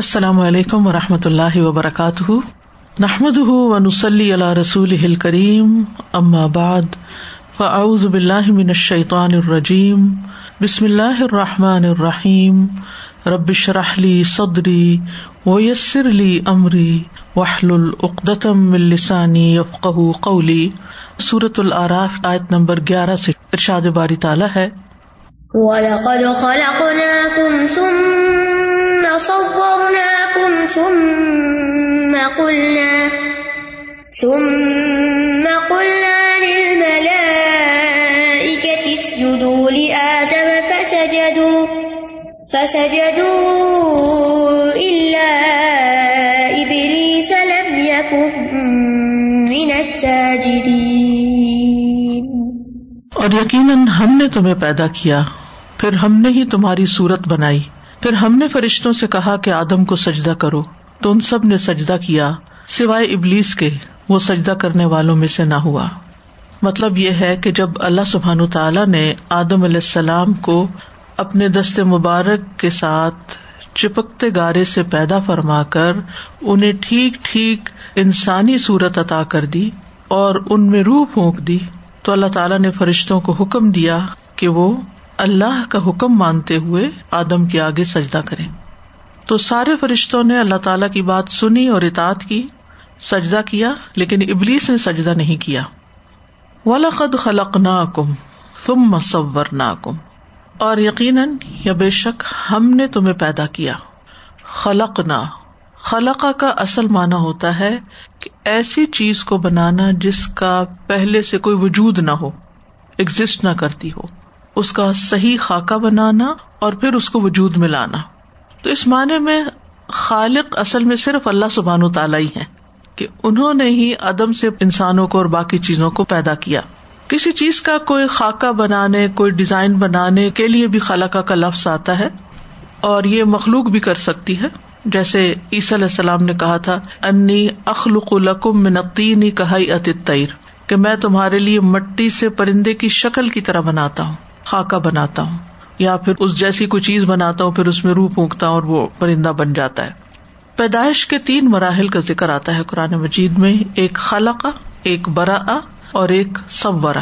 السلام علیکم و رحمۃ اللہ وبرکاتہ۔ نحمد و نسلی رسول کریم بعد، فاعوذ باللہ من الشیطان الرجیم۔ بسم اللہ الرحمٰن الرحیم۔ ربش رحلی صدری ویسر علی عمری وحل العقدم السانی افقہ قولی۔ صورت العراف آیت نمبر گیارہ سے ارشاد باری تعالیٰ ہے۔ وَلَقَدْ خَلَقْنَاكُمْ ثُمَّ صورناكم ثم قلنا ثم قلنا للملائكة اسجدوا لآدم فسجدوا فسجدوا إلا إبليس لم يكن من الساجدين. اور یقیناً ہم نے تمہیں پیدا کیا، پھر ہم نے ہی تمہاری صورت بنائی۔ پھر ہم نے فرشتوں سے کہا کہ آدم کو سجدہ کرو۔ تو ان سب نے سجدہ کیا، سوائے ابلیس کے، وہ سجدہ کرنے والوں میں سے نہ ہوا۔ مطلب یہ ہے کہ جب اللہ سبحان تعالیٰ نے آدم علیہ السلام کو اپنے دست مبارک کے ساتھ چپکتے گارے سے پیدا فرما کر انہیں ٹھیک ٹھیک انسانی صورت عطا کر دی اور ان میں روح پھونک دی، تو اللہ تعالیٰ نے فرشتوں کو حکم دیا کہ وہ اللہ کا حکم مانتے ہوئے آدم کے آگے سجدہ کرے تو سارے فرشتوں نے اللہ تعالی کی بات سنی اور اطاط کی، سجدہ کیا، لیکن ابلیس نے سجدہ نہیں کیا۔ ولقد خلق نا کم تم مصور نا کم اور یقیناً یا بے شک ہم نے تمہیں پیدا کیا۔ خلق نہ خلقہ کا اصل معنی ہوتا ہے کہ ایسی چیز کو بنانا جس کا پہلے سے کوئی وجود نہ ہو ایگزٹ نہ کرتی ہو۔ اس کا صحیح خاکہ بنانا اور پھر اس کو وجود میں لانا۔ تو اس معنی میں خالق اصل میں صرف اللہ سبحان و تعالیٰ ہی ہے کہ انہوں نے ہی عدم سے انسانوں کو اور باقی چیزوں کو پیدا کیا۔ کسی چیز کا کوئی خاکہ بنانے، کوئی ڈیزائن بنانے کے لیے بھی خالقہ کا لفظ آتا ہے اور یہ مخلوق بھی کر سکتی ہے۔ جیسے عیسی علیہ السلام نے کہا تھا، انی اخلق القم منقین کہائی اتر کہ میں تمہارے لیے مٹی سے پرندے کی شکل کی طرح بناتا ہوں۔ خاکہ بناتا ہوں یا پھر اس جیسی کوئی چیز بناتا ہوں، پھر اس میں روح پونکتا ہوں اور وہ پرندہ بن جاتا ہے۔ پیدائش کے تین مراحل کا ذکر آتا ہے قرآن مجید میں، ایک خلق ایک برا اور ایک سورا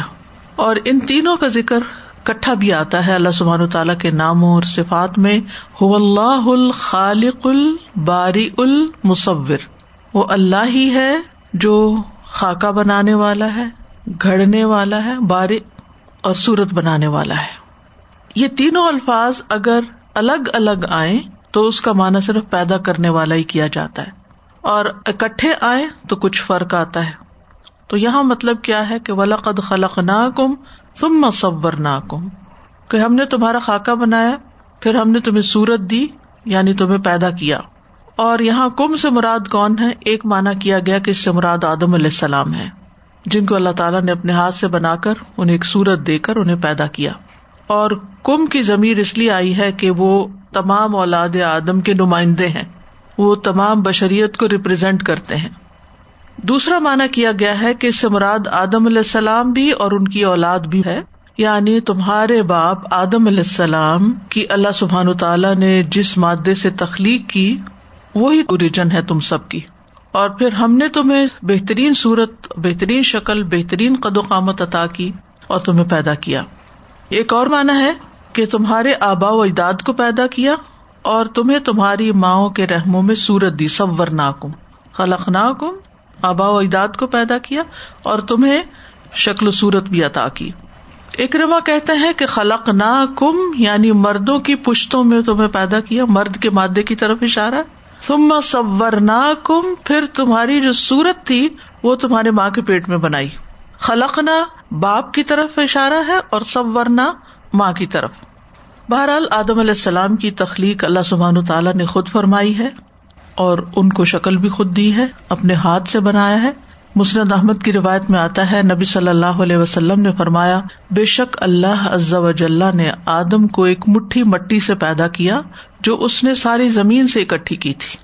اور ان تینوں کا ذکر کٹھا بھی آتا ہے۔ اللہ سبحان تعالیٰ کے ناموں اور صفات میں اللہ الخالق الباری المصور۔ وہ اللہ ہی ہے جو خاکہ بنانے والا ہے، گھڑنے والا ہے باری اور سورت بنانے والا ہے۔ یہ تینوں الفاظ اگر الگ الگ آئے تو اس کا معنی صرف پیدا کرنے والا ہی کیا جاتا ہے۔ اور اکٹھے آئے تو کچھ فرق آتا ہے۔ تو یہاں مطلب کیا ہے کہ ولاقد خلق نا کم تم مصور نا کم کہ ہم نے تمہارا خاکہ بنایا، پھر ہم نے تمہیں سورت دی یعنی تمہیں پیدا کیا۔ اور یہاں کم سے مراد کون ہے؟ ایک مانا کیا گیا کہ اس سے مراد آدم علیہ السلام ہے۔ جن کو اللہ تعالیٰ نے اپنے ہاتھ سے بنا کر انہیں ایک سورت دے کر انہیں پیدا کیا۔ اور کم کی ضمیر اس لیے آئی ہے کہ وہ تمام اولاد آدم کے نمائندے ہیں۔ وہ تمام بشریت کو ریپرزینٹ کرتے ہیں۔ دوسرا مانا کیا گیا ہے کہ اس سے مراد آدم علیہ السلام بھی اور ان کی اولاد بھی ہے۔ یعنی تمہارے باپ آدم علیہ السلام کی اللہ سبحان تعالیٰ نے جس مادے سے تخلیق کی، وہی اوریجن ہے تم سب کی۔ اور پھر ہم نے تمہیں بہترین صورت، بہترین شکل، بہترین قد و قامت عطا کی اور تمہیں پیدا کیا۔ ایک اور مانا ہے کہ تمہارے آبا و اجداد کو پیدا کیا اور تمہیں تمہاری ماؤں کے رحموں میں سورت دی سور ناکم خلق ناکم آبا و اجداد کو پیدا کیا اور تمہیں شکل و صورت بھی عطا کی۔ اکرما کہتے ہیں کہ خلق نا کم یعنی مردوں کی پشتوں میں تمہیں پیدا کیا، مرد کے مادے کی طرف اشارہ۔ تم سورنا کم پھر تمہاری جو سورت تھی، وہ تمہارے ماں کے پیٹ میں بنائی۔ خلقنا باپ کی طرف اشارہ ہے اور سورنا ماں کی طرف۔ بہرحال آدم علیہ السلام کی تخلیق اللہ سبحان تعالیٰ نے خود فرمائی ہے اور ان کو شکل بھی خود دی ہے، اپنے ہاتھ سے بنایا ہے۔ مسرد احمد کی روایت میں آتا ہے، نبی صلی اللہ علیہ وسلم نے فرمایا، بے شک اللہ عز و جلہ نے آدم کو ایک مٹھی مٹی سے پیدا کیا جو اس نے ساری زمین سے اکٹھی کی تھی۔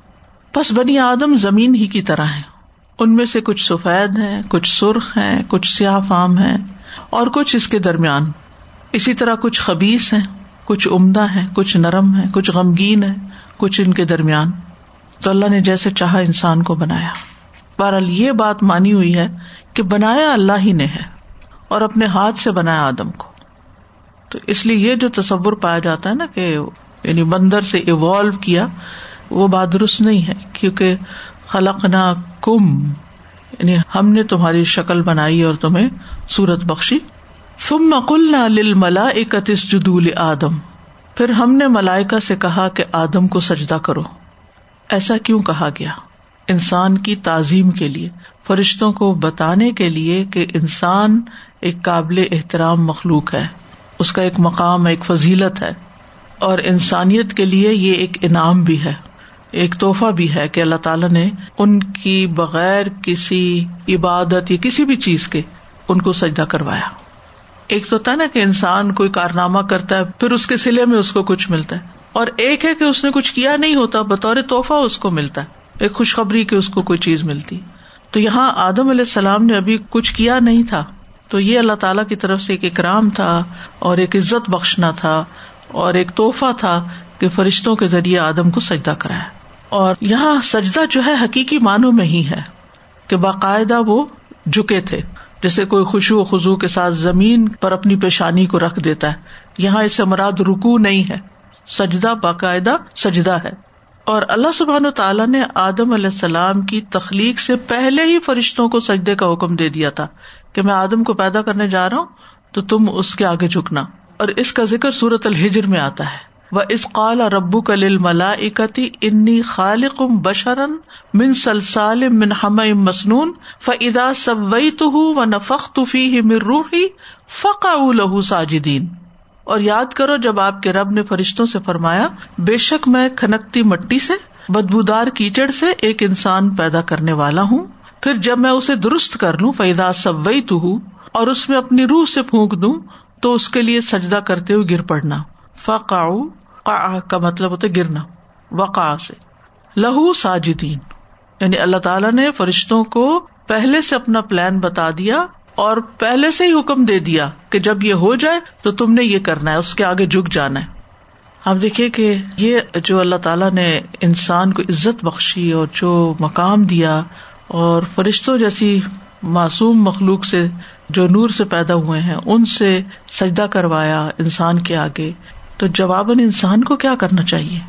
بس بنی آدم زمین ہی کی طرح ہے ان میں سے کچھ سفید ہے کچھ سرخ ہے کچھ سیاہ فام ہے اور کچھ اس کے درمیان۔ اسی طرح کچھ خبیص ہے کچھ عمدہ ہے کچھ نرم ہے کچھ غمگین ہے کچھ ان کے درمیان۔ تو اللہ نے جیسے چاہا انسان کو بنایا۔ بہرحال یہ بات مانی ہوئی ہے کہ بنایا اللہ ہی نے ہے اور اپنے ہاتھ سے بنایا آدم کو۔ تو اس لیے یہ جو تصور پایا جاتا ہے نا کہ یعنی بندر سے ایوالو کیا، وہ بات درست نہیں ہے، کیونکہ خلق نہ کم یعنی ہم نے تمہاری شکل بنائی اور تمہیں سورت بخشی۔ فم مقل نہ ملا اکتیس جدول آدم پھر ہم نے ملائکا سے کہا کہ آدم کو سجدہ کرو۔ ایسا کیوں کہا گیا؟ انسان کی تعظیم کے لیے، فرشتوں کو بتانے کے لیے کہ انسان ایک قابل احترام مخلوق ہے۔ اس کا ایک مقام ایک فضیلت ہے۔ اور انسانیت کے لیے یہ ایک انعام بھی ہے، ایک تحفہ بھی ہے کہ اللہ تعالیٰ نے ان کی بغیر کسی عبادت یا کسی بھی چیز کے ان کو سجدہ کروایا۔ ایک تو ہوتا نا کہ انسان کوئی کارنامہ کرتا ہے، پھر اس کے سلے میں اس کو کچھ ملتا ہے۔ اور ایک ہے کہ اس نے کچھ کیا نہیں ہوتا، بطور تحفہ اس کو ملتا ہے۔ ایک خوشخبری کہ اس کو کوئی چیز ملتی۔ تو یہاں آدم علیہ السلام نے ابھی کچھ کیا نہیں تھا۔ تو یہ اللہ تعالیٰ کی طرف سے ایک اکرام تھا اور ایک عزت بخشنا تھا اور ایک تحفہ تھا کہ فرشتوں کے ذریعے آدم کو سجدہ کرایا۔ اور یہاں سجدہ جو ہے حقیقی معنوں میں ہی ہے کہ باقاعدہ وہ جھکے تھے۔ جیسے کوئی خوشو و خزو کے ساتھ زمین پر اپنی پیشانی کو رکھ دیتا ہے۔ یہاں اس سے مراد رکو نہیں ہے۔ سجدہ باقاعدہ سجدہ ہے۔ اور اللہ سبحان تعالیٰ نے آدم علیہ السلام کی تخلیق سے پہلے ہی فرشتوں کو سجدے کا حکم دے دیا تھا کہ میں آدم کو پیدا کرنے جا رہا ہوں، تو تم اس کے آگے جھکنا۔ اور اس کا ذکر سورت الحجر میں آتا ہے۔ وہ اس قال ربو کل ملا اکتی انی خالق بشرن من سلسال من ہم مسنون فدا سبئی تو ہوں و نفق فی مر روحی فقا لہو ساجدین اور یاد کرو جب آپ کے رب نے فرشتوں سے فرمایا، بے شک میں کھنکتی مٹی سے، بدبودار کیچڑ سے ایک انسان پیدا کرنے والا ہوں، پھر جب میں اسے درست کر لوں فیدا سبئی تو ہوں اور اس میں اپنی روح سے پھونک دوں، تو اس کے لیے سجدہ کرتے ہوئے گر پڑنا۔ فقا کا مطلب ہوتا گرنا وقا سے۔ لہو ساجدین۔ یعنی اللہ تعالیٰ نے فرشتوں کو پہلے سے اپنا پلان بتا دیا اور پہلے سے ہی حکم دے دیا کہ جب یہ ہو جائے تو تم نے یہ کرنا ہے، اس کے آگے جھک جانا ہے۔ آپ دیکھیے کہ یہ جو اللہ تعالیٰ نے انسان کو عزت بخشی اور جو مقام دیا اور فرشتوں جیسی معصوم مخلوق سے جو نور سے پیدا ہوئے ہیں، ان سے سجدہ کروایا انسان کے آگے، تو جواباً انسان کو کیا کرنا چاہیے؟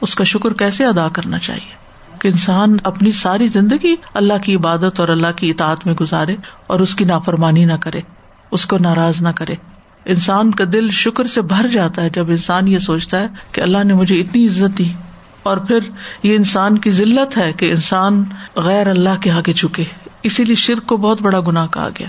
اس کا شکر کیسے ادا کرنا چاہیے؟ کہ انسان اپنی ساری زندگی اللہ کی عبادت اور اللہ کی اطاعت میں گزارے اور اس کی نافرمانی نہ کرے، اس کو ناراض نہ کرے۔ انسان کا دل شکر سے بھر جاتا ہے جب انسان یہ سوچتا ہے کہ اللہ نے مجھے اتنی عزت دی۔ اور پھر یہ انسان کی ضلعت ہے کہ انسان غیر اللہ کے آگے چکے اسی لیے شرک کو بہت بڑا گناہ کہا گیا۔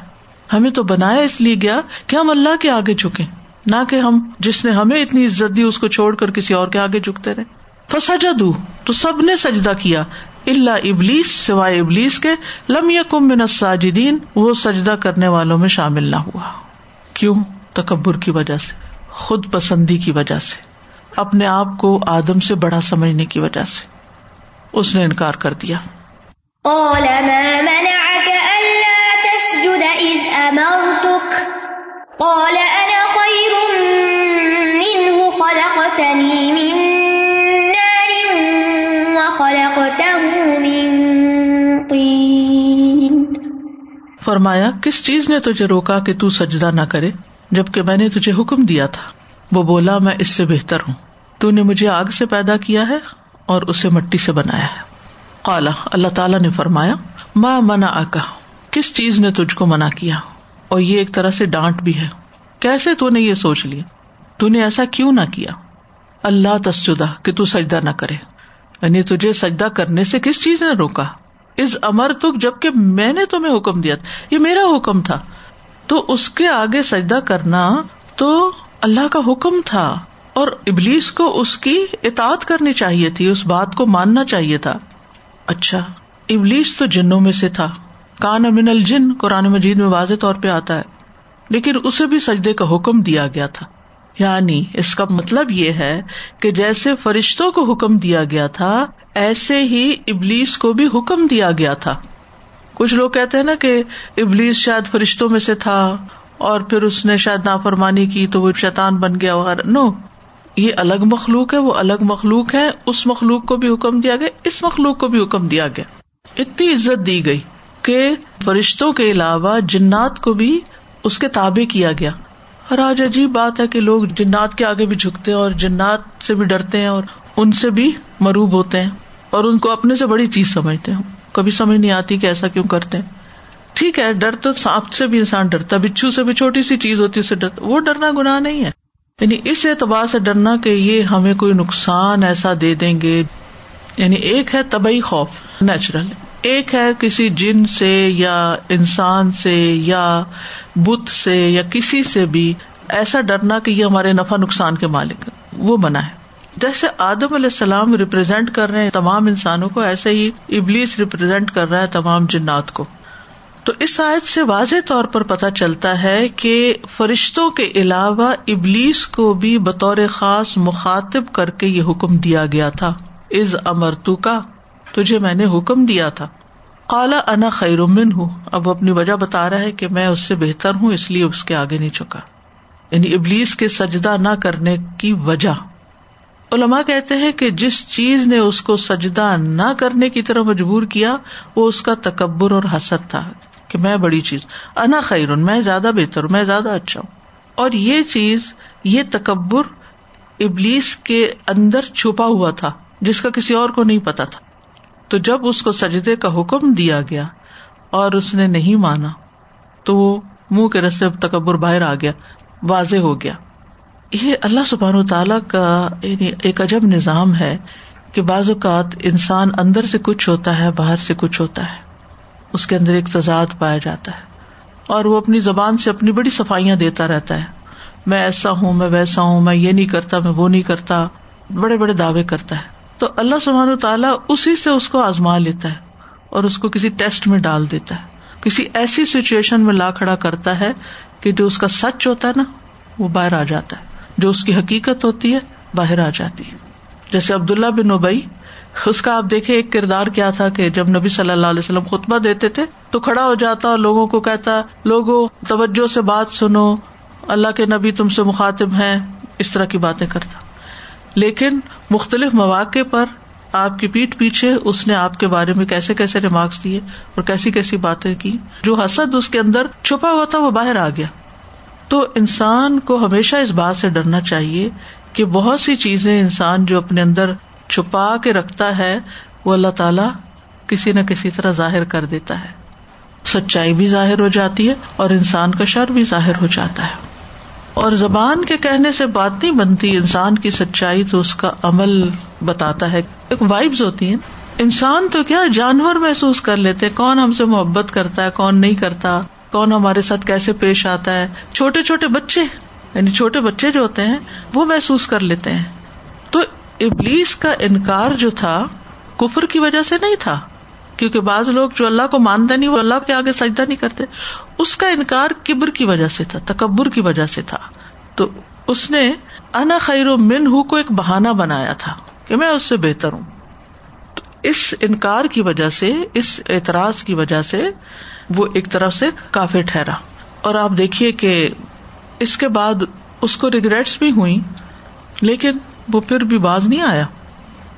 ہمیں تو بنایا اس لیے گیا کہ ہم اللہ کے آگے چکے نہ کہ ہم جس نے ہمیں اتنی عزت دی اس کو چھوڑ کر کسی اور کے آگے جھکتے رہے۔ فسجا دوں تو سب نے سجدہ کیا۔ اللہ ابلیس، سوائے ابلیس کے، لم کم من ساجدین وہ سجدہ کرنے والوں میں شامل نہ ہوا۔ کیوں؟ تکبر کی وجہ سے، خود پسندی کی وجہ سے، اپنے آپ کو آدم سے بڑا سمجھنے کی وجہ سے۔ اس نے انکار کر دیا۔ قال ما منعك ألا تسجد إذ أمرتك؟ قال أنا خير منه، خلقتني من وخلقته من طين فرمایا، کس چیز نے تجھے روکا کہ تو سجدہ نہ کرے؟ جبکہ میں نے تجھے حکم دیا تھا۔ وہ بولا، میں اس سے بہتر ہوں۔ تو نے مجھے آگ سے پیدا کیا ہے اور اسے مٹی سے بنایا ہے۔ کالا اللہ تعالیٰ نے فرمایا ماں منا آکا کس چیز نے تجھ کو منع کیا؟ اور یہ ایک طرح سے ڈانٹ بھی ہے۔ کیسے تو نے یہ سوچ لیا؟ تو نے ایسا کیوں نہ کیا؟ اللہ تسجدہ، کہ تو سجدہ نہ کرے۔ یعنی تجھے سجدہ کرنے سے کس چیز نے روکا؟ اس امر تک جبکہ میں نے تمہیں حکم دیا یہ میرا حکم تھا۔ تو اس کے آگے سجدہ کرنا تو اللہ کا حکم تھا، اور ابلیس کو اس کی اطاعت کرنی چاہیے تھی، اس بات کو ماننا چاہیے تھا۔ اچھا ابلیس تو جنوں میں سے تھا۔ کان امن الجن، قرآن مجید میں واضح طور پہ آتا ہے۔ لیکن اسے بھی سجدے کا حکم دیا گیا تھا۔ یعنی اس کا مطلب یہ ہے کہ جیسے فرشتوں کو حکم دیا گیا تھا، ایسے ہی ابلیس کو بھی حکم دیا گیا تھا۔ کچھ لوگ کہتے ہیں نا کہ ابلیس شاید فرشتوں میں سے تھا اور پھر اس نے شاید نافرمانی کی تو وہ شیتان بن گیا وغیرہ نو، یہ الگ مخلوق ہے، وہ الگ مخلوق ہے، اس مخلوق کو بھی حکم دیا گیا، اس مخلوق کو بھی حکم دیا گیا۔ اتنی عزت دی گئی کہ فرشتوں کے علاوہ جنات کو بھی اس کے تابع کیا گیا۔ اور آج عجیب بات ہے کہ لوگ جنات کے آگے بھی جھکتے ہیں اور جنات سے بھی ڈرتے ہیں اور ان سے بھی مروب ہوتے ہیں اور ان کو اپنے سے بڑی چیز سمجھتے ہیں۔ کبھی سمجھ نہیں آتی کہ ایسا کیوں کرتے ہیں۔ ٹھیک ہے، ڈر تو سانپ سے بھی انسان ڈرتا بچھو سے بھی چھوٹی سی چیز ہوتی ہے اسے ڈرتا وہ ڈرنا گناہ نہیں ہے۔ یعنی اس اعتبار سے ڈرنا کہ یہ ہمیں کوئی نقصان ایسا دے دیں گے۔ یعنی ایک ہے طبی خوف، نیچرل۔ ایک ہے کسی جن سے یا انسان سے یا بت سے یا کسی سے بھی ایسا ڈرنا کہ یہ ہمارے نفع نقصان کے مالک وہ بنا ہے۔ جیسے آدم علیہ السلام ریپرزینٹ کر رہے ہیں تمام انسانوں کو، ایسے ہی ابلیس ریپرزینٹ کر رہا ہے تمام جنات کو۔ تو اس آیت سے واضح طور پر پتا چلتا ہے کہ فرشتوں کے علاوہ ابلیس کو بھی بطور خاص مخاطب کر کے یہ حکم دیا گیا تھا۔ از امرتو کا تجھے میں نے حکم دیا تھا۔ کالا انا خیر ہوں اب اپنی وجہ بتا رہا ہے کہ میں اس سے بہتر ہوں، اس لیے اس کے آگے نہیں چکا۔ یعنی ابلیس کے سجدہ نہ کرنے کی وجہ۔ علما کہتے ہیں کہ جس چیز نے اس کو سجدہ نہ کرنے کی طرح مجبور کیا، وہ اس کا تکبر اور حسد تھا کہ میں بڑی چیز۔ انا خیر، میں زیادہ بہتر ہوں، میں زیادہ اچھا ہوں۔ اور یہ چیز، یہ تکبر ابلیس کے اندر چھپا ہوا تھا، جس کا کسی اور کو نہیں پتا تھا۔ تو جب اس کو سجدے کا حکم دیا گیا اور اس نے نہیں مانا، تو وہ منہ کے رستے تکبر باہر آ گیا، واضح ہو گیا۔ یہ اللہ سبحان و تعالی کا یعنی ایک عجب نظام ہے کہ بعض اوقات انسان اندر سے کچھ ہوتا ہے، باہر سے کچھ ہوتا ہے۔ اس کے اندر ایک تضاد پایا جاتا ہے اور وہ اپنی زبان سے اپنی بڑی صفائیاں دیتا رہتا ہے۔ میں ایسا ہوں، میں ویسا ہوں، میں یہ نہیں کرتا، میں وہ نہیں کرتا۔ بڑے بڑے دعوے کرتا ہے۔ تو اللہ سبحان تعالیٰ اسی سے اس کو آزما لیتا ہے اور اس کو کسی ٹیسٹ میں ڈال دیتا ہے۔ کسی ایسی سچویشن میں لا کھڑا کرتا ہے کہ جو اس کا سچ ہوتا ہے نا، وہ باہر آ جاتا ہے۔ جو اس کی حقیقت ہوتی ہے، باہر آ جاتی ہے۔ جیسے عبداللہ بن اوبئی اس کا آپ دیکھے ایک کردار کیا تھا کہ جب نبی صلی اللہ علیہ وسلم خطبہ دیتے تھے، تو کھڑا ہو جاتا اور لوگوں کو کہتا لوگوں توجہ سے بات سنو، اللہ کے نبی تم سے مخاطب ہیں، اس طرح کی باتیں کرتا۔ لیکن مختلف مواقع پر آپ کی پیٹ پیچھے اس نے آپ کے بارے میں کیسے کیسے ریمارکس دیے اور کیسی کیسی باتیں کی۔ جو حسد اس کے اندر چھپا ہوا تھا وہ باہر آ گیا۔ تو انسان کو ہمیشہ اس بات سے ڈرنا چاہیے کہ بہت سی چیزیں انسان جو اپنے اندر چھپا کے رکھتا ہے، وہ اللہ تعالی کسی نہ کسی طرح ظاہر کر دیتا ہے۔ سچائی بھی ظاہر ہو جاتی ہے اور انسان کا شر بھی ظاہر ہو جاتا ہے۔ اور زبان کے کہنے سے بات نہیں بنتی، انسان کی سچائی تو اس کا عمل بتاتا ہے۔ ایک وائبز ہوتی ہیں۔ انسان تو کیا جانور محسوس کر لیتے کون ہم سے محبت کرتا ہے، کون نہیں کرتا، کون ہمارے ساتھ کیسے پیش آتا ہے۔ چھوٹے چھوٹے بچے یعنی چھوٹے بچے جو ہوتے ہیں، وہ محسوس کر لیتے ہیں۔ تو ابلیس کا انکار جو تھا، کفر کی وجہ سے نہیں تھا۔ کیونکہ بعض لوگ جو اللہ کو مانتے نہیں، وہ اللہ کے آگے سجدہ نہیں کرتے۔ اس کا انکار کبر کی وجہ سے تھا، تکبر کی وجہ سے تھا۔ تو اس نے انا خیر و من ہو کو ایک بہانا بنایا تھا کہ میں اس سے بہتر ہوں۔ تو اس انکار کی وجہ سے، اس اعتراض کی وجہ سے وہ ایک طرف سے کافی ٹھہرا۔ اور آپ دیکھیے کہ اس کے بعد اس کو ریگریٹس بھی ہوئی لیکن وہ پھر بھی باز نہیں آیا۔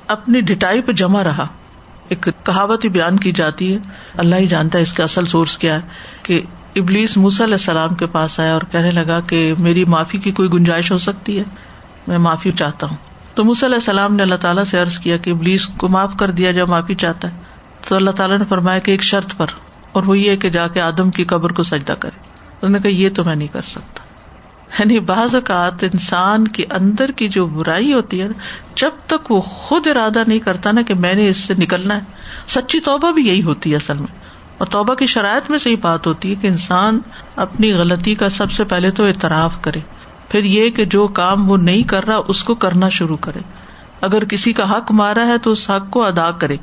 اپنی ڈٹائی پہ جمع رہا۔ ایک کہاوت ہی بیان کی جاتی ہے، اللہ ہی جانتا ہے اس کا اصل سورس کیا ہے، کہ ابلیس علیہ السلام کے پاس آیا اور کہنے لگا کہ میری معافی کی کوئی گنجائش ہو سکتی ہے، میں معافی چاہتا ہوں۔ تو علیہ السلام نے اللہ تعالیٰ سے عرض کیا کہ ابلیس کو معاف کر دیا جب معافی چاہتا ہے۔ تو اللہ تعالیٰ نے فرمایا کہ ایک شرط پر، اور وہ یہ کہ جا کے آدم کی قبر کو سجدہ کرے۔ انہوں نے کہا، یہ تو میں نہیں کر سکتا۔ یعنی بعض اوقات انسان کے اندر کی جو برائی ہوتی ہے، جب تک وہ خود ارادہ نہیں کرتا نا کہ میں نے اس سے نکلنا ہے، سچی توبہ بھی یہی ہوتی ہے اصل میں۔ اور توبہ کی شرائط میں سے ہی بات ہوتی ہے کہ انسان اپنی غلطی کا سب سے پہلے تو اعتراف کرے۔ پھر یہ کہ جو کام وہ نہیں کر رہا اس کو کرنا شروع کرے۔ اگر کسی کا حق مارا ہے تو اس حق کو ادا کرے۔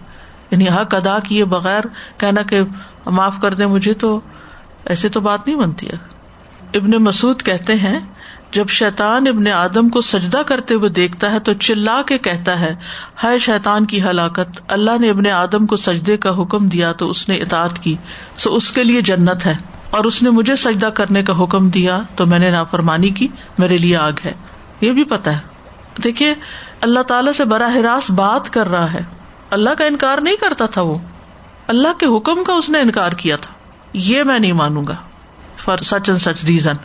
یعنی حق ادا کیے بغیر کہنا کہ معاف کر دے مجھے تو ایسے تو بات نہیں بنتی ہے۔ ابن مسعد کہتے ہیں جب شیطان ابن آدم کو سجدہ کرتے ہوئے دیکھتا ہے تو چلا کے کہتا ہے، ہائے شیطان کی ہلاکت، اللہ نے ابن آدم کو سجدے کا حکم دیا تو اس نے اطاعت کی، سو اس کے لیے جنت ہے۔ اور اس نے مجھے سجدہ کرنے کا حکم دیا تو میں نے نافرمانی کی، میرے لیے آگ ہے۔ یہ بھی پتا ہے۔ دیکھیے، اللہ تعالیٰ سے براہ راست بات کر رہا ہے۔ اللہ کا انکار نہیں کرتا تھا وہ۔ اللہ کے حکم کا اس نے انکار کیا تھا۔ یہ میں نہیں مانوں گا۔ For such and such reason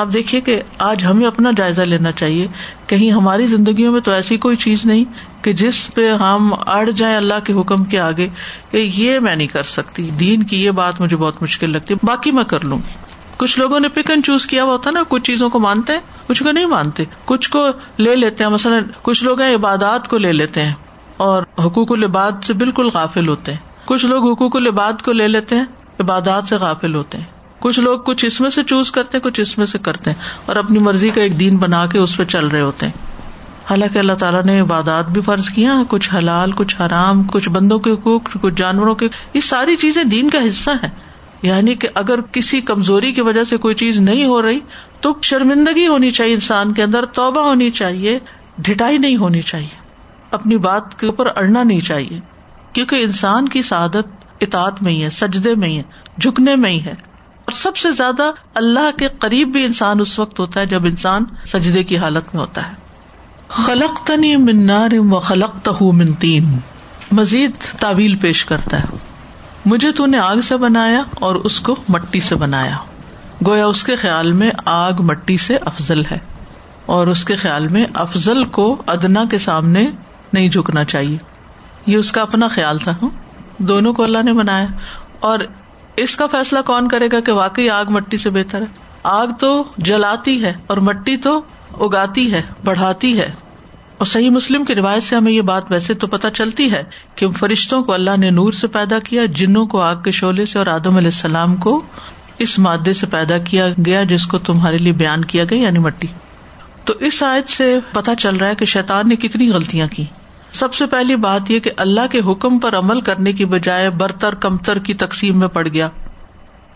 آپ دیکھیے کہ آج ہمیں اپنا جائزہ لینا چاہیے۔ کہیں ہماری زندگیوں میں تو ایسی کوئی چیز نہیں کہ جس پہ ہم اڑ جائیں اللہ کے حکم کے آگے کہ یہ میں نہیں کر سکتی۔ دین کی یہ بات مجھے بہت مشکل لگتی باقی میں کر لوں۔ گی کچھ لوگوں نے پک اینڈ چوز کیا ہوا ہوتا نا، کچھ چیزوں کو مانتے ہیں، کچھ کو نہیں مانتے۔ کچھ کو لے لیتے ہیں۔ مثلاً کچھ لوگ عبادات کو لے لیتے ہیں اور حقوق العباد سے بالکل غافل ہوتے ہیں۔ کچھ لوگ حقوق العباد کو لے لیتے ہیں، عبادات سے غافل ہوتے ہیں۔ کچھ لوگ کچھ اس میں سے چوز کرتے ہیں، کچھ اس میں سے کرتے ہیں اور اپنی مرضی کا ایک دین بنا کے اس پہ چل رہے ہوتے ہیں۔ حالانکہ اللہ تعالیٰ نے عبادات بھی فرض کیا کچھ حلال، کچھ حرام، کچھ بندوں کے حقوق، کچھ جانوروں کے۔ یہ ساری چیزیں دین کا حصہ ہے یعنی کہ اگر کسی کمزوری کی وجہ سے کوئی چیز نہیں ہو رہی، تو شرمندگی ہونی چاہیے انسان کے اندر، توبہ ہونی چاہیے ڈٹائی نہیں ہونی چاہیے۔ اپنی بات کے اوپر اڑنا نہیں چاہیے۔ کیونکہ انسان کی سعادت اطاعت میں ہی ہے، سجدے میں ہی ہے، جھکنے میں ہی ہے۔ اور سب سے زیادہ اللہ کے قریب بھی انسان اس وقت ہوتا ہے جب انسان سجدے کی حالت میں ہوتا ہے۔ خلق تنی منار و خلق تہ تین۔ مزید تعویل پیش کرتا ہے۔ مجھے تو نے آگ سے بنایا اور اس کو مٹی سے بنایا۔ گویا اس کے خیال میں آگ مٹی سے افضل ہے۔ اور اس کے خیال میں افضل کو ادنا کے سامنے نہیں جھکنا چاہیے۔ یہ اس کا اپنا خیال تھا۔ ہاں؟ دونوں کو اللہ نے بنایا۔ اور اس کا فیصلہ کون کرے گا کہ واقعی آگ مٹی سے بہتر ہے؟ آگ تو جلاتی ہے اور مٹی تو اگاتی ہے، بڑھاتی ہے۔ اور صحیح مسلم کی روایت سے ہمیں یہ بات ویسے تو پتہ چلتی ہے کہ فرشتوں کو اللہ نے نور سے پیدا کیا، جنوں کو آگ کے شعلے سے اور آدم علیہ السلام کو اس مادے سے پیدا کیا گیا جس کو تمہارے لیے بیان کیا گیا یعنی مٹی۔ تو اس آیت سے پتا چل رہا ہے کہ شیطان نے کتنی غلطیاں کی۔ سب سے پہلی بات یہ کہ اللہ کے حکم پر عمل کرنے کی بجائے برتر کمتر کی تقسیم میں پڑ گیا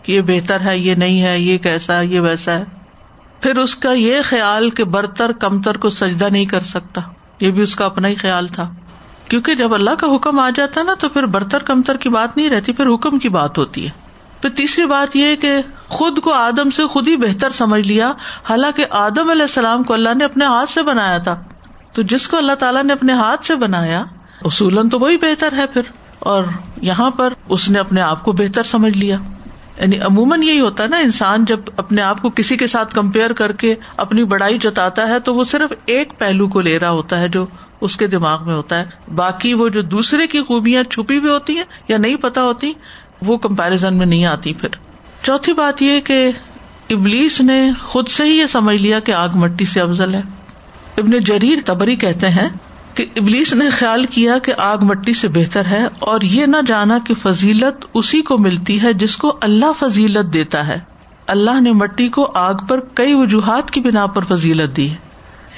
یہ بہتر ہے، یہ نہیں ہے، یہ کیسا ہے، یہ ویسا ہے۔ پھر اس کا یہ خیال کہ برتر کمتر کو سجدہ نہیں کر سکتا، یہ بھی اس کا اپنا ہی خیال تھا۔ کیونکہ جب اللہ کا حکم آ جاتا نا، تو پھر برتر کمتر کی بات نہیں رہتی، پھر حکم کی بات ہوتی ہے۔ پھر تیسری بات یہ کہ خود کو آدم سے خود ہی بہتر سمجھ لیا، حالانکہ آدم علیہ السلام کو اللہ نے اپنے ہاتھ سے بنایا تھا۔ تو جس کو اللہ تعالیٰ نے اپنے ہاتھ سے بنایا اصولن تو وہی بہتر ہے پھر۔ اور یہاں پر اس نے اپنے آپ کو بہتر سمجھ لیا۔ یعنی عموماً یہی ہوتا ہے نا، انسان جب اپنے آپ کو کسی کے ساتھ کمپیئر کر کے اپنی بڑائی جتاتا ہے، تو وہ صرف ایک پہلو کو لے رہا ہوتا ہے جو اس کے دماغ میں ہوتا ہے۔ باقی وہ جو دوسرے کی خوبیاں چھپی ہوئی ہوتی ہیں یا نہیں پتا ہوتی، وہ کمپیرزن میں نہیں آتی پھر۔ چوتھی بات یہ کہ ابلیس نے خود سے ہی یہ سمجھ لیا کہ آگ مٹی سے افضل ہے۔ ابن جریر تبری کہتے ہیں کہ ابلیس نے خیال کیا کہ آگ مٹی سے بہتر ہے اور یہ نہ جانا کہ فضیلت اسی کو ملتی ہے جس کو اللہ فضیلت دیتا ہے۔ اللہ نے مٹی کو آگ پر کئی وجوہات کی بنا پر فضیلت دی۔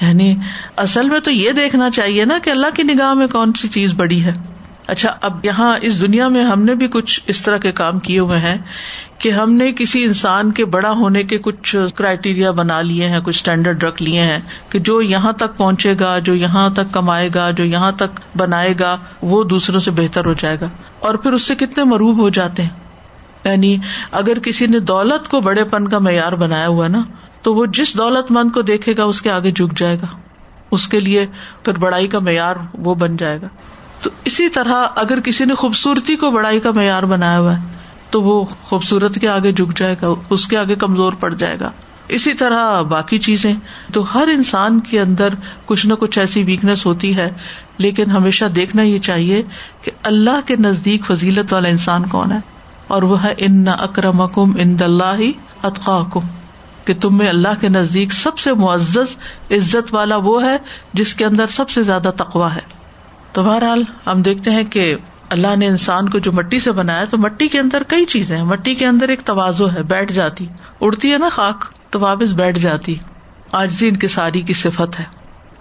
یعنی اصل میں تو یہ دیکھنا چاہیے نا کہ اللہ کی نگاہ میں کون سی چیز بڑی ہے۔ اچھا اب یہاں اس دنیا میں ہم نے بھی کچھ اس طرح کے کام کیے ہوئے ہیں کہ ہم نے کسی انسان کے بڑا ہونے کے کچھ کرائٹیریا بنا لیے ہیں، کچھ اسٹینڈرڈ رکھ لیے ہیں کہ جو یہاں تک پہنچے گا، جو یہاں تک کمائے گا، جو یہاں تک بنائے گا، وہ دوسروں سے بہتر ہو جائے گا۔ اور پھر اس سے کتنے مروب ہو جاتے ہیں۔ یعنی اگر کسی نے دولت کو بڑے پن کا معیار بنایا ہوا نا، تو وہ جس دولت مند کو دیکھے گا، اس کے آگے جھک جائے گا۔ اس کے لیے پھر بڑائی کا معیار وہ بن جائے گا۔ تو اسی طرح اگر کسی نے خوبصورتی کو بڑائی کا معیار بنایا ہوا ہے، تو وہ خوبصورت کے آگے جھک جائے گا، اس کے آگے کمزور پڑ جائے گا۔ اسی طرح باقی چیزیں، تو ہر انسان کے اندر کچھ نہ کچھ ایسی ویکنیس ہوتی ہے، لیکن ہمیشہ دیکھنا یہ چاہیے کہ اللہ کے نزدیک فضیلت والا انسان کون ہے، اور وہ ہے ان نہ اکرم اکم ان دلہ اطخا کم کہ تم میں اللہ کے نزدیک سب سے معزز عزت والا وہ ہے، جس کے اندر سب سے زیادہ تقوا ہے۔ تو بہرحال ہم دیکھتے ہیں کہ اللہ نے انسان کو جو مٹی سے بنایا تو مٹی کے اندر کئی چیزیں ہیں۔ مٹی کے اندر ایک توازو ہے، بیٹھ جاتی۔ اڑتی ہے نا خاک، تو واپس بیٹھ جاتی۔ آج ان کی ساری کی صفت ہے۔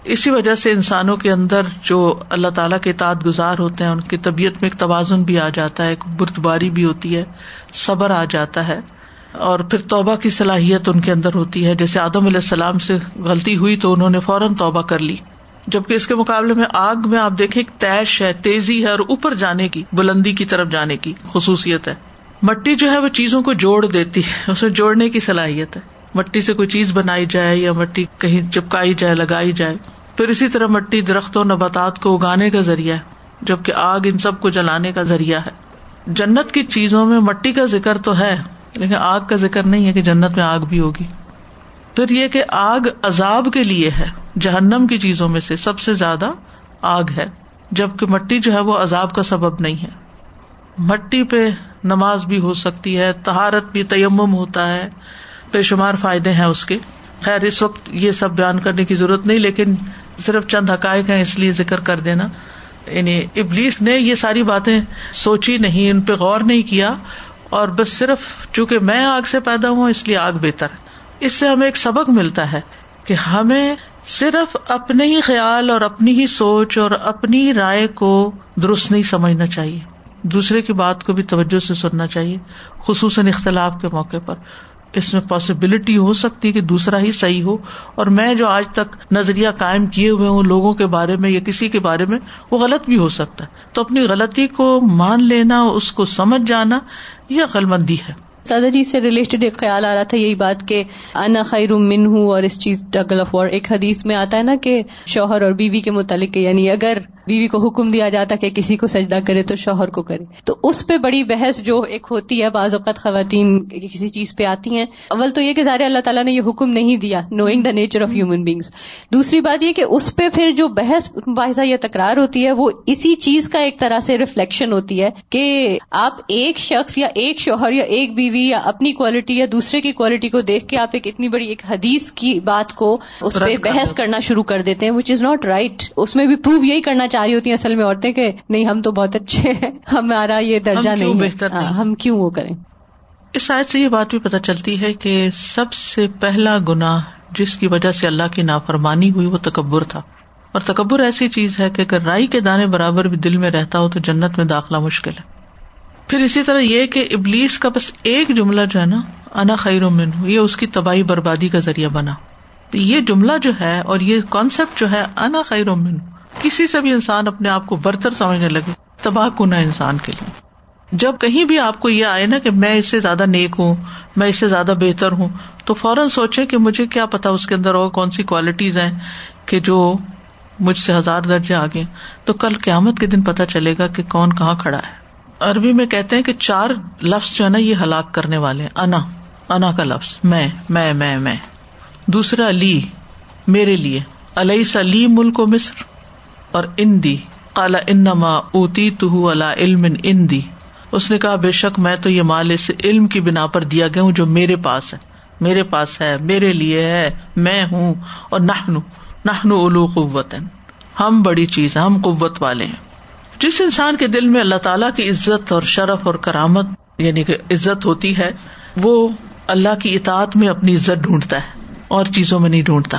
اسی وجہ سے انسانوں کے اندر جو اللہ تعالیٰ کے تعداد گزار ہوتے ہیں، ان کی طبیعت میں ایک توازن بھی آ جاتا ہے، ایک برتباری بھی ہوتی ہے، صبر آ جاتا ہے۔ اور پھر توبہ کی صلاحیت ان کے اندر ہوتی ہے۔ جیسے آدم علیہ السلام سے غلطی ہوئی تو انہوں نے فوراً توبہ کر لی۔ جبکہ اس کے مقابلے میں آگ میں آپ دیکھیں تیش ہے، تیزی ہے اور اوپر جانے کی، بلندی کی طرف جانے کی خصوصیت ہے۔ مٹی جو ہے وہ چیزوں کو جوڑ دیتی ہے، اسے جوڑنے کی صلاحیت ہے۔ مٹی سے کوئی چیز بنائی جائے یا مٹی کہیں چپکائی جائے، لگائی جائے، پھر اسی طرح مٹی درختوں، نباتات کو اگانے کا ذریعہ ہے، جبکہ آگ ان سب کو جلانے کا ذریعہ ہے۔ جنت کی چیزوں میں مٹی کا ذکر تو ہے، لیکن آگ کا ذکر نہیں ہے کہ جنت میں آگ بھی ہوگی۔ پھر یہ کہ آگ عذاب کے لیے ہے۔ جہنم کی چیزوں میں سے سب سے زیادہ آگ ہے، جبکہ مٹی جو ہے وہ عذاب کا سبب نہیں ہے۔ مٹی پہ نماز بھی ہو سکتی ہے تہارت بھی تیمم ہوتا ہے، بے شمار فائدے ہیں اس کے۔ خیر، اس وقت یہ سب بیان کرنے کی ضرورت نہیں، لیکن صرف چند حقائق ہیں، اس لیے ذکر کر دینا۔ یعنی ابلیس نے یہ ساری باتیں سوچی نہیں، ان پہ غور نہیں کیا، اور بس صرف چونکہ میں آگ سے پیدا ہوں، اس لیے آگ بہتر ہے۔ اس سے ہمیں ایک سبق ملتا ہے کہ ہمیں صرف اپنے ہی خیال اور اپنی ہی سوچ اور اپنی رائے کو درست نہیں سمجھنا چاہیے۔ دوسرے کی بات کو بھی توجہ سے سننا چاہیے، خصوصاً اختلاف کے موقع پر۔ اس میں پاسبلٹی ہو سکتی کہ دوسرا ہی صحیح ہو۔ اور میں جو آج تک نظریہ قائم کیے ہوئے ہوں لوگوں کے بارے میں یا کسی کے بارے میں، وہ غلط بھی ہو سکتا ہے۔ تو اپنی غلطی کو مان لینا، اس کو سمجھ جانا، یہ عقل مندی ہے۔ سادہ جی سے ریلیٹڈ ایک خیال آ رہا تھا، یہی بات کہ انا خیر من ہوں اور اس چیز ڈگل آف وار ایک حدیث میں آتا ہے نا کہ شوہر اور بیوی کے متعلق یعنی اگر بیوی کو حکم دیا جاتا کہ کسی کو سجدہ کرے تو شوہر کو کرے۔ تو اس پہ بڑی بحث جو ایک ہوتی ہے، بعض اوقات خواتین کسی چیز پہ آتی ہیں۔ اول تو یہ کہ ظاہر اللہ تعالیٰ نے یہ حکم نہیں دیا knowing the nature of human beings دوسری بات یہ کہ اس پہ پھر جو بحث باحثہ یا تکرار ہوتی ہے، وہ اسی چیز کا ایک طرح سے ریفلیکشن ہوتی ہے کہ آپ ایک شخص یا ایک شوہر یا ایک بیوی یا اپنی کوالٹی یا دوسرے کی کوالٹی کو دیکھ کے آپ ایک اتنی بڑی ایک حدیث کی بات کو اس پہ بحث کرنا شروع کر دیتے ہیں وچ از ناٹ رائٹ اس میں بھی پروو یہی کرنا چاہ رہی ہوتی ہیں اصل میں عورتیں کہ نہیں ہم تو بہت اچھے ہیں ہمارا یہ درجہ ہم نہیں بہتر ہاں،؟ ہم کیوں وہ کریں؟ اس شاید سے یہ بات بھی پتہ چلتی ہے کہ سب سے پہلا گنا جس کی وجہ سے اللہ کی نافرمانی ہوئی وہ تکبر تھا۔ اور تکبر ایسی چیز ہے کہ اگر رائی کے دانے برابر بھی دل میں رہتا ہو تو جنت میں داخلہ مشکل ہے۔ پھر اسی طرح یہ کہ ابلیس کا بس ایک جملہ جو ہے نا، انا خیر من یہ اس کی تباہی بربادی کا ذریعہ بنا۔ تو یہ جملہ جو ہے اور یہ کانسیپٹ جو ہے انا خیر من کسی سے بھی انسان اپنے آپ کو برتر سمجھنے لگے، تباہ کنا انسان کے لیے۔ جب کہیں بھی آپ کو یہ آئے نا کہ میں اس سے زیادہ نیک ہوں، میں اس سے زیادہ بہتر ہوں، تو فوراً سوچے کہ مجھے کیا پتا اس کے اندر اور کون سی کوالٹیز ہیں کہ جو مجھ سے ہزار درجے آگے تو کل قیامت کے دن پتا چلے گا کہ کون کہاں کھڑا ہے۔ عربی میں کہتے ہیں کہ چار لفظ جو ہے نا یہ ہلاک کرنے والے ہیں۔ انا انا کا لفظ۔ میں میں میں میں۔ دوسرا، لی، میرے لیے۔ علیہ سلی ملک و مصر۔ اور ان دی کالا انما اوتی تو اللہ علم ان دی اس نے کہا، بے شک میں تو یہ مال اس علم کی بنا پر دیا گیا ہوں جو میرے پاس ہے۔ میرے پاس ہے، میرے لیے ہے، میں ہوں۔ اور نہنو نہنو الو قوت ہم بڑی چیز ہم قوت والے ہیں۔ جس انسان کے دل میں اللہ تعالیٰ کی عزت اور شرف اور کرامت یعنی کہ عزت ہوتی ہے، وہ اللہ کی اطاعت میں اپنی عزت ڈھونڈتا ہے اور چیزوں میں نہیں ڈھونڈتا۔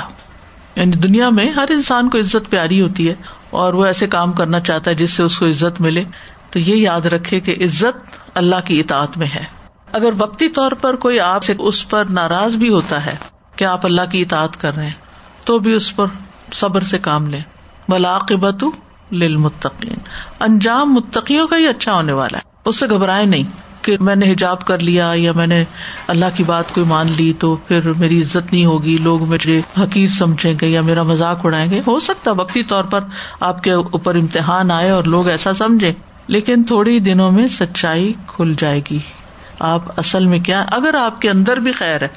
یعنی دنیا میں ہر انسان کو عزت پیاری ہوتی ہے اور وہ ایسے کام کرنا چاہتا ہے جس سے اس کو عزت ملے۔ تو یہ یاد رکھے کہ عزت اللہ کی اطاعت میں ہے۔ اگر وقتی طور پر کوئی آپ سے اس پر ناراض بھی ہوتا ہے کہ آپ اللہ کی اطاعت کر رہے ہیں، تو بھی اس پر صبر سے کام لیں۔ بلاقبت للمتقین۔ انجام متقیوں کا ہی اچھا ہونے والا ہے۔ اس سے گھبرائے نہیں کہ میں نے حجاب کر لیا یا میں نے اللہ کی بات کو مان لی تو پھر میری عزت نہیں ہوگی، لوگ مجھے حقیر سمجھیں گے یا میرا مذاق اڑائیں گے۔ ہو سکتا وقتی طور پر آپ کے اوپر امتحان آئے اور لوگ ایسا سمجھے لیکن تھوڑی دنوں میں سچائی کھل جائے گی۔ آپ اصل میں کیا، اگر آپ کے اندر بھی خیر ہے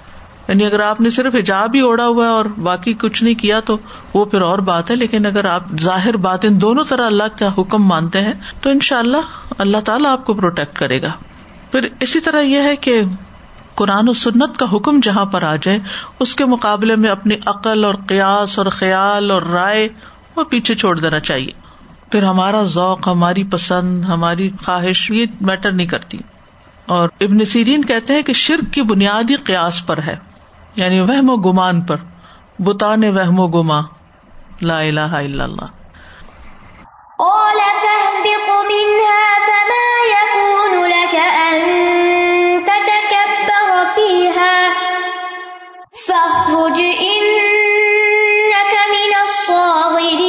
یعنی اگر آپ نے صرف حجاب ہی اوڑا ہوا ہے اور باقی کچھ نہیں کیا تو وہ پھر اور بات ہے، لیکن اگر آپ ظاہر بات ان دونوں طرح اللہ کا حکم مانتے ہیں، تو ان شاء اللہ اللہ تعالیٰ آپ کو پروٹیکٹ کرے گا۔ پھر اسی طرح یہ ہے کہ قرآن و سنت کا حکم جہاں پر آ جائے، اس کے مقابلے میں اپنی عقل اور قیاس اور خیال اور رائے وہ پیچھے چھوڑ دینا چاہیے۔ پھر ہمارا ذوق، ہماری پسند، ہماری خواہش، یہ میٹر نہیں کرتی۔ اور ابن سیرین کہتے ہیں کہ شرک کی بنیادی قیاس پر ہے۔ یعنی وہم و گمان پر۔ بتانے وہم و گما۔ لا الہ الا اللہ۔ قال فاهبط منها فما يكون لك أن تتكبر فيها۔ فاخرج إنك من الصاغرين۔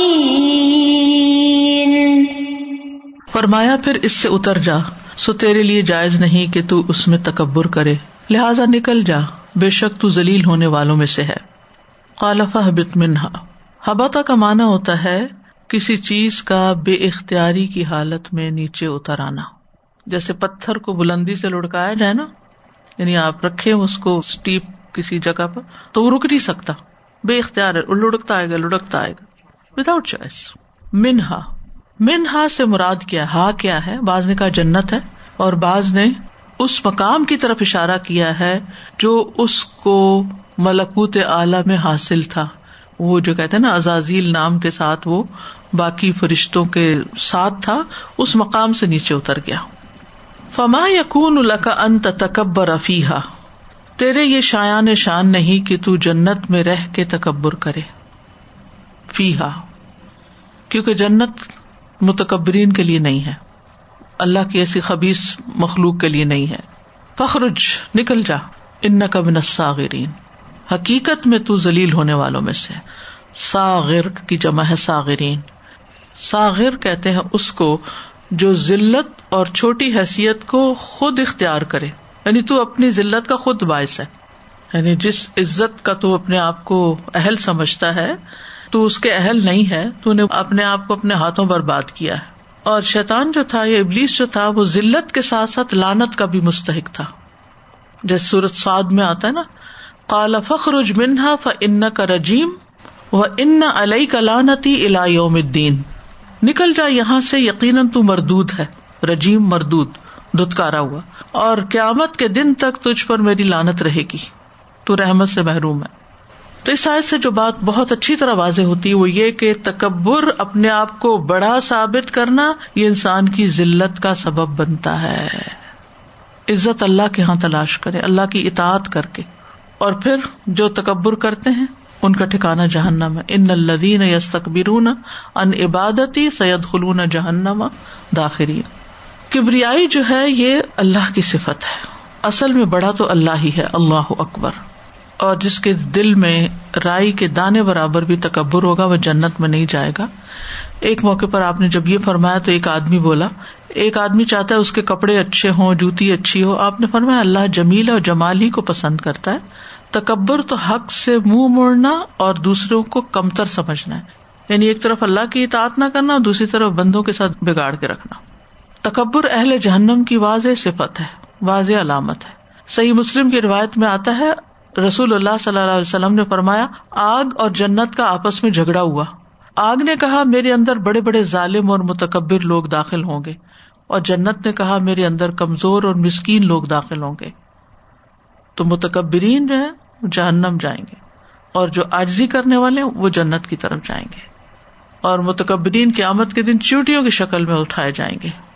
فرمایا پھر اس سے اتر جا۔ سو تیرے لیے جائز نہیں کہ تو اس میں تکبر کرے۔ لہذا نکل جا۔ بے شک تو ذلیل ہونے والوں میں سے ہے۔ خالف حبت منہا۔ حبتا کا مانا ہوتا ہے کسی چیز کا بے اختیاری کی حالت میں نیچے اتر آنا جیسے پتھر کو بلندی سے لڑکایا جائے نا یعنی آپ رکھے اس کو اسٹیپ کسی جگہ پر، تو وہ رک نہیں سکتا۔ بے اختیار لڑکتا آئے گا، لڑکتا آئے گا۔ وداؤٹ چوائس منہا۔ منہا سے مراد کیا ہا کیا ہے؟ بعض نے کہا جنت ہے اور بعض نے اس مقام کی طرف اشارہ کیا ہے جو اس کو ملکوت اعلی میں حاصل تھا۔ وہ جو کہتے نا ازازیل نام کے ساتھ وہ باقی فرشتوں کے ساتھ تھا، اس مقام سے نیچے اتر گیا۔ فما یقون الکا انت تکبر افیحا تیرے یہ شایان شان نہیں کہ تو جنت میں رہ کے تکبر کرے۔ فیحا کیونکہ جنت متکبرین کے لیے نہیں ہے۔ اللہ کی ایسی خبیص مخلوق کے لیے نہیں ہے۔ فخرج نکل جا ان کا بنساغرین حقیقت میں تو ذلیل ہونے والوں میں سے۔ ساغر کی جمع ہے ساغرین ساغر کہتے ہیں اس کو جو ذلت اور چھوٹی حیثیت کو خود اختیار کرے۔ یعنی تو اپنی ذلت کا خود باعث ہے۔ یعنی جس عزت کا تو اپنے آپ کو اہل سمجھتا ہے، تو اس کے اہل نہیں ہے۔ تو نے اپنے آپ کو اپنے ہاتھوں برباد کیا ہے۔ اور شیطان جو تھا، یا ابلیس جو تھا، وہ ذلت کے ساتھ ساتھ لانت کا بھی مستحق تھا۔ جیسے سورت سعد میں آتا ہے نا کالا فخر منہا ف ان کا رجیم و ان علیہ کا لانتی الا یوم الدین۔ نکل جا یہاں سے، یقیناً تو مردود ہے۔ رجیم مردود دتکارا ہوا۔ اور قیامت کے دن تک تجھ پر میری لانت رہے گی۔ تو رحمت سے محروم ہے۔ تو اس آیت سے جو بات بہت اچھی طرح واضح ہوتی ہے وہ یہ کہ تکبر اپنے آپ کو بڑا ثابت کرنا یہ انسان کی ذلت کا سبب بنتا ہے۔ عزت اللہ کے یہاں تلاش کرے، اللہ کی اطاعت کر کے۔ اور پھر جو تکبر کرتے ہیں، ان کا ٹھکانا جہنم ہے۔ ان الدین یس تقبرون ان عبادتی سید خلون جہنم داخرین۔ کبریائی جو ہے، یہ اللہ کی صفت ہے۔ اصل میں بڑا تو اللہ ہی ہے، اللہ اکبر۔ اور جس کے دل میں رائی کے دانے برابر بھی تکبر ہوگا، وہ جنت میں نہیں جائے گا۔ ایک موقع پر آپ نے جب یہ فرمایا تو ایک آدمی بولا، ایک آدمی چاہتا ہے اس کے کپڑے اچھے ہوں، جوتی اچھی ہو۔ آپ نے فرمایا، اللہ جمیل اور جمال ہی کو پسند کرتا ہے۔ تکبر تو حق سے منہ موڑنا اور دوسروں کو کمتر سمجھنا ہے۔ یعنی ایک طرف اللہ کی اطاعت نہ کرنا اور دوسری طرف بندوں کے ساتھ بگاڑ کے رکھنا۔ تکبر اہل جہنم کی واضح صفت ہے، واضح علامت ہے۔ صحیح مسلم کی روایت میں آتا ہے رسول اللہ صلی اللہ علیہ وسلم نے فرمایا، آگ اور جنت کا آپس میں جھگڑا ہوا۔ آگ نے کہا، میرے اندر بڑے بڑے ظالم اور متکبر لوگ داخل ہوں گے۔ اور جنت نے کہا، میرے اندر کمزور اور مسکین لوگ داخل ہوں گے۔ تو متکبرین جو ہے جہنم جائیں گے۔ اور جو آجزی کرنے والے وہ جنت کی طرف جائیں گے۔ اور متکبرین قیامت کے دن چوٹیوں کی شکل میں اٹھائے جائیں گے۔